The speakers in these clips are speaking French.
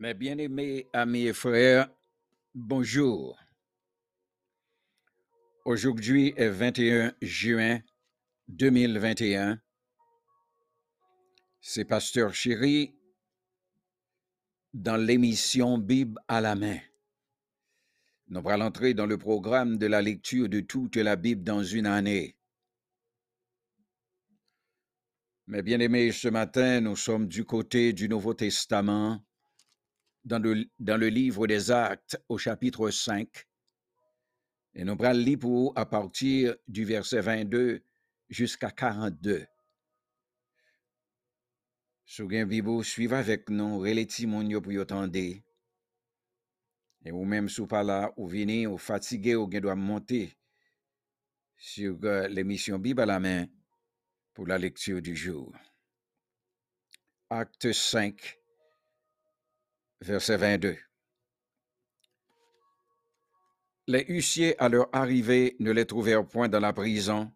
Mes bien-aimés amis et frères, bonjour. Aujourd'hui est 21 juin 2021. C'est Pasteur Chéri dans l'émission Bible à la main. Nous allons entrer dans le programme de la lecture de toute la Bible dans une année. Mes bien-aimés, ce matin, nous sommes du côté du Nouveau Testament, dans le, livre des Actes au chapitre 5. Et nous allons lire pour à partir du verset 22 jusqu'à 42. Sougain Bibo, suivez avec nous, relativement pour y attendre. Et ou même sous pas là, ou venez, ou fatigué, ou doit monter sur euh, l'émission Bible à la main pour la lecture du jour. Acte 5, verset 22. Les huissiers, à leur arrivée, ne les trouvèrent point dans la prison.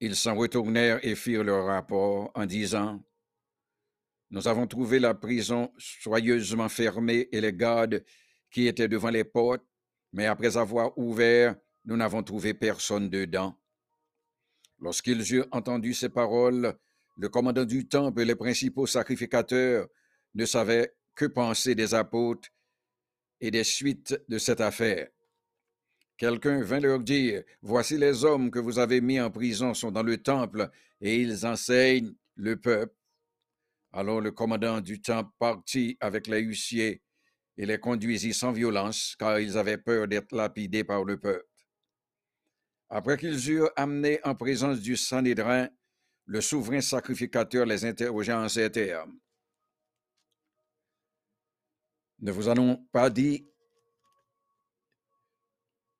Ils s'en retournèrent et firent leur rapport en disant, Nous avons trouvé la prison soyeusement fermée et les gardes qui étaient devant les portes, mais après avoir ouvert, nous n'avons trouvé personne dedans. Lorsqu'ils eurent entendu ces paroles, le commandant du temple et les principaux sacrificateurs ne savaient que penser des apôtres et des suites de cette affaire. Quelqu'un vint leur dire, Voici les hommes que vous avez mis en prison sont dans le temple, et ils enseignent le peuple. Alors le commandant du temple partit avec les huissiers et les conduisit sans violence, car ils avaient peur d'être lapidés par le peuple. Après qu'ils eurent amené en présence du Sanhédrin, le souverain sacrificateur les interrogea en ces termes. Ne vous avons pas dit,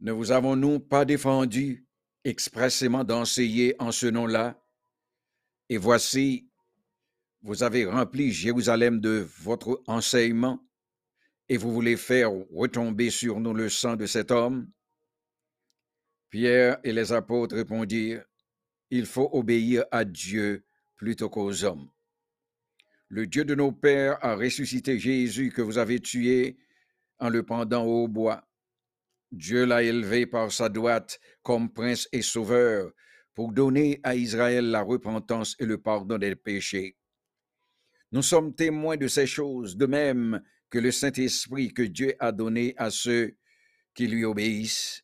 ne vous avons-nous pas défendu expressément d'enseigner en ce nom-là? Et voici, vous avez rempli Jérusalem de votre enseignement, et vous voulez faire retomber sur nous le sang de cet homme? Pierre et les apôtres répondirent, Il faut obéir à Dieu plutôt qu'aux hommes. Le Dieu de nos pères a ressuscité Jésus que vous avez tué en le pendant au bois. Dieu l'a élevé par sa droite comme prince et sauveur pour donner à Israël la repentance et le pardon des péchés. Nous sommes témoins de ces choses, de même que le Saint-Esprit que Dieu a donné à ceux qui lui obéissent.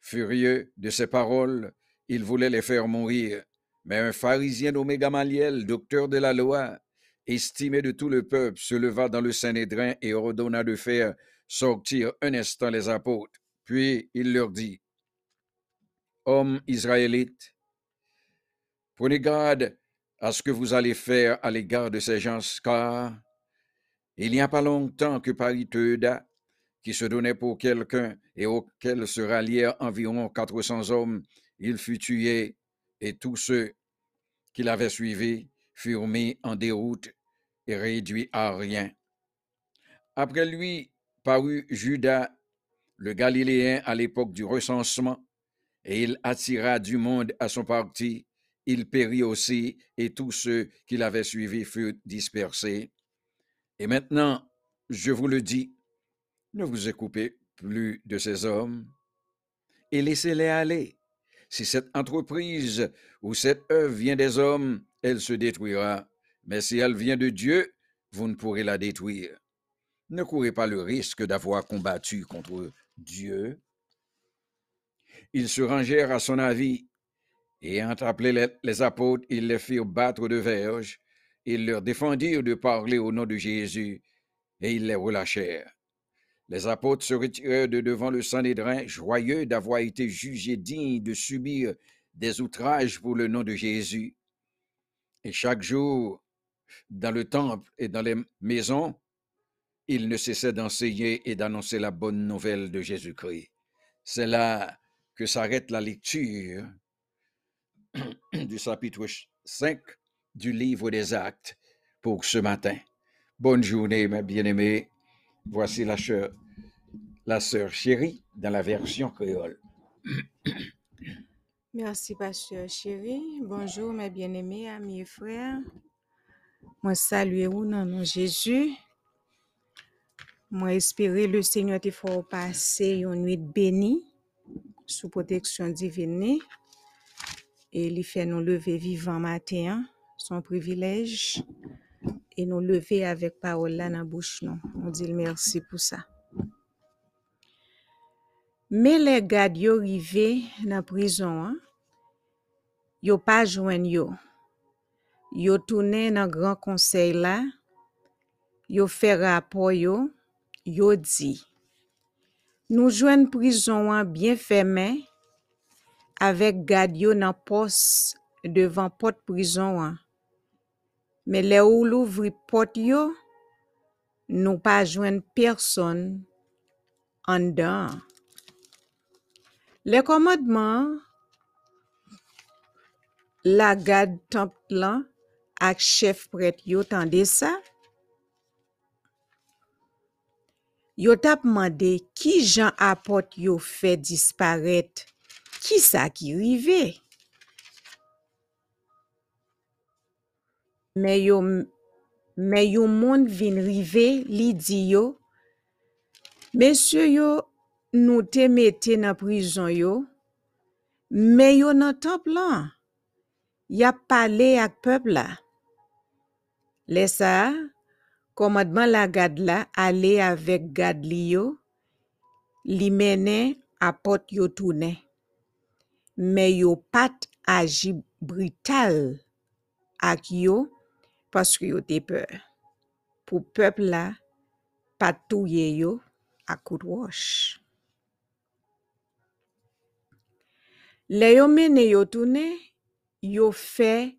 Furieux de ces paroles, il voulait les faire mourir. Mais un pharisien nommé Gamaliel, docteur de la loi, estimé de tout le peuple, se leva dans le Sanhédrin et ordonna de faire sortir un instant les apôtres. Puis il leur dit, Hommes israélites, prenez garde à ce que vous allez faire à l'égard de ces gens, car il n'y a pas longtemps que Paris Teuda, qui se donnait pour quelqu'un et auquel se rallièrent environ 400 hommes, il fut tué et tous ceux qui suivi furent mis en déroute et réduits à rien. Après lui parut Judas, le Galiléen à l'époque du recensement, et il attira du monde à son parti. Il périt aussi, et tous ceux qui l'avaient suivi furent dispersés. Et maintenant, je vous le dis, ne vous occupez plus de ces hommes et laissez-les aller. Si cette entreprise ou cette œuvre vient des hommes, elle se détruira. Mais si elle vient de Dieu, vous ne pourrez la détruire. Ne courez pas le risque d'avoir combattu contre Dieu. Ils se rangèrent à son avis, et ayant appelé les, apôtres, ils les firent battre de verges. Ils leur défendirent de parler au nom de Jésus, et ils les relâchèrent. Les apôtres se retirèrent de devant le Sanhédrin, joyeux d'avoir été jugés dignes de subir des outrages pour le nom de Jésus. Et chaque jour, dans le temple et dans les maisons, ils ne cessaient d'enseigner et d'annoncer la bonne nouvelle de Jésus-Christ. C'est là que s'arrête la lecture du chapitre 5 du livre des actes pour ce matin. Bonne journée, mes bien-aimés. Voici la sœur, chérie dans la version créole. Merci, pasteur chéri. Bonjour, mes bien-aimés amis et frères. Moi saluer ou nan nom Jésus. Moi espérer le Seigneur te fort passer une nuit bénie sous protection divine et il fait nous lever vivant matin, son privilège et nous lever avec parole dans bouche nous. On dit merci pour ça. Mais les gars yo rivé dans prison, hein, yo pas joindre yo. Dans grand conseil là, yo rapport yo, yo dit nous joignent prison an bien fermé avec gad yo dans poste devant porte prison an. Me le ou louvri pot yo, nou pa jwen person an dan. Le komadman, la gad tan plan ak chef pret yo tan de sa, yo tap mande ki jan apot yo fe disparet, ki sa ki rive. men yo, men yo moun vin rive li di yo, mesye yo nou te mette nan prizon yo, men yo nan tan lan, ya pale ak pepla. Lesa, komadman la gad la, ale avek gad li yo, li mene apot yo toune. Men yo pat aji brital ak yo, paske yo te peur. Pou pepl la, patouye yo akout wosh. Le yo mene yo toune, yo fe,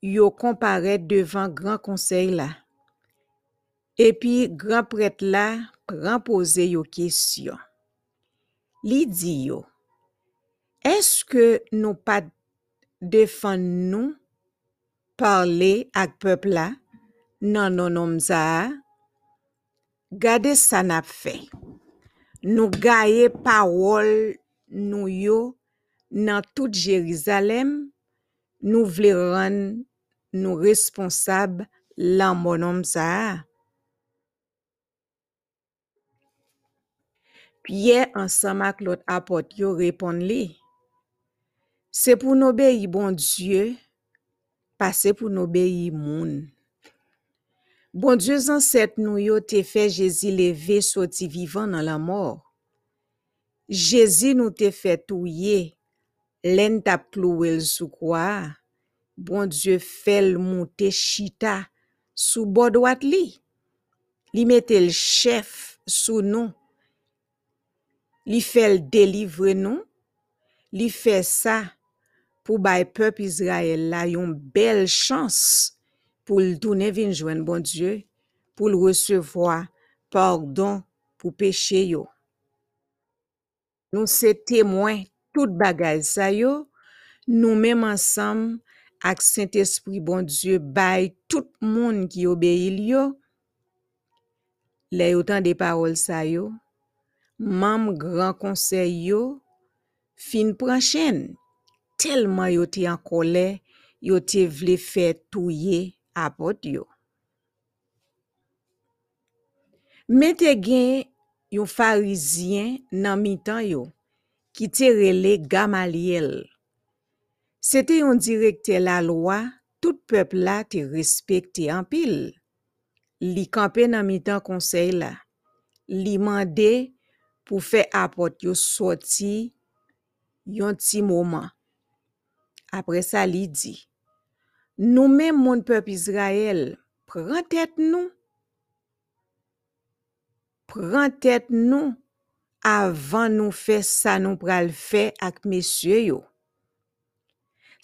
yo kompare devan gran konsey la. Epi, gran pret la pranpose yo kesyon. Li di yo, eske nou pa defan nou parler ak peuple là nan non nom za? Gade sa nap fait. Nous gaye parole nou yo nan tout Jérusalem, nous vle rendre nous responsables lan mon nom sa. Pierre ensemble ak l'autre apôtre yo répond li. Obéir bon Dieu, pas c'est pour nous obéir moun. Bon Dieu ancêtre nou yo te fait Jésus lever sorti vivant dans la mort. Jésus nous te fait touyer, len tap cloué sous croix. Bon Dieu fait l monter chita sous bord droite li. Li le chef sous nous. Li fait l délivre nous. Li fait ça pou bay pep Izrael la yon bel chans pou l toune vinjwen bon Diyo, pou l resevoa pardon pou peche yo. Nou se temwen tout bagay sa yo, nou menm ansam ak Saint-Esprit bon Diyo bay tout moun ki obeye yo, le yo tan de parol sa yo, mam gran konsey yo, fin pran chen. telman yo te an kole, yo te vle fè touye apot yo. Men te gen yon farizyen nan mitan yo, ki te rele Gamaliel. Se te yon direkte la lwa, tout pepla te respekte an pil. Li kampe nan mitan konsey la. Li mande pou fe apot yo soti yon ti mouman. Apre sa li di, nou men moun pep Izrael, pran tèt nou. Pran tèt nou avan nou fè sa nou pral fè ak mesye yo.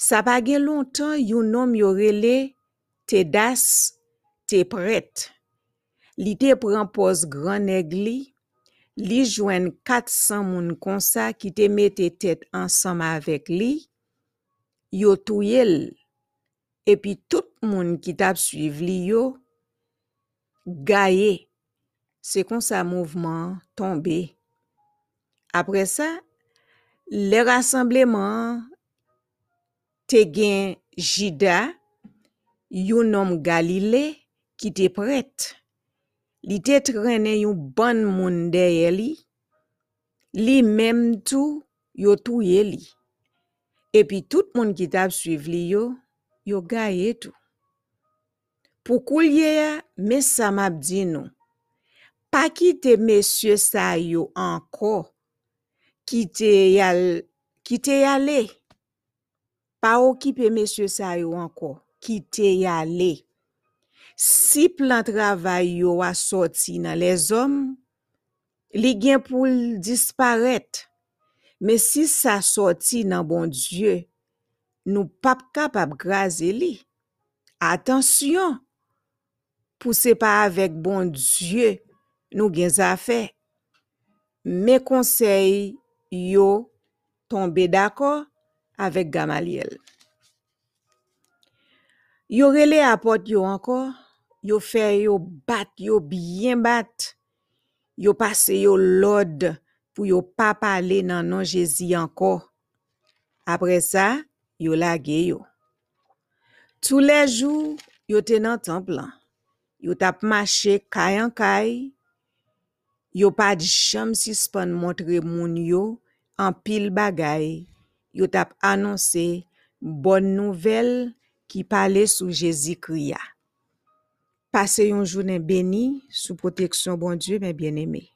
Sa pa gen lontan yon nom yorele te das, te pret. Li te pran pos gran negli, li jwen 400 moun konsa ki te mette tet ansama avek li, yo touyel, epi tout moun ki tap suiv li yo, gaye, se kon sa mouvman tombe. Apre sa, le rassembleman te gen jida, yon nom Galile ki te pret. Li te trene yon ban moun deye li, li mem tou yo touye li. Epi tout moun ki tab suiv li yo, yo gaye tou. Pou kou liye ya, mes sa map di nou. Pa kite mesye sa yo anko, kite yal, kite yale. Pa okipe mesye sa yo anko, kite yale. Si plan travay yo a soti nan les om, li gen pou disparet. Me si sa soti nan bon Diyo, nou pap kapap graze li. Atensyon, pou se pa avek bon Diyo nou gen zafè. Me konsey yo tombe dako avek Gamaliel. Yo rele apot yo anko, yo fe yo bat, yo byen bat, yo pase yo lod, pour yo pas parler nan nom Jésus encore. Après ça, yo lage yo. Tous les jours, yo te nan temple. lan. Yo tap marché kay an kay. Yo pa di cham suspend montre moun yo en pile bagay. Yo tap annoncé bonne nouvelle qui parlait sous Jésus-Christ. Passez une journée bénie sous protection bon Dieu, mes bien-aimés.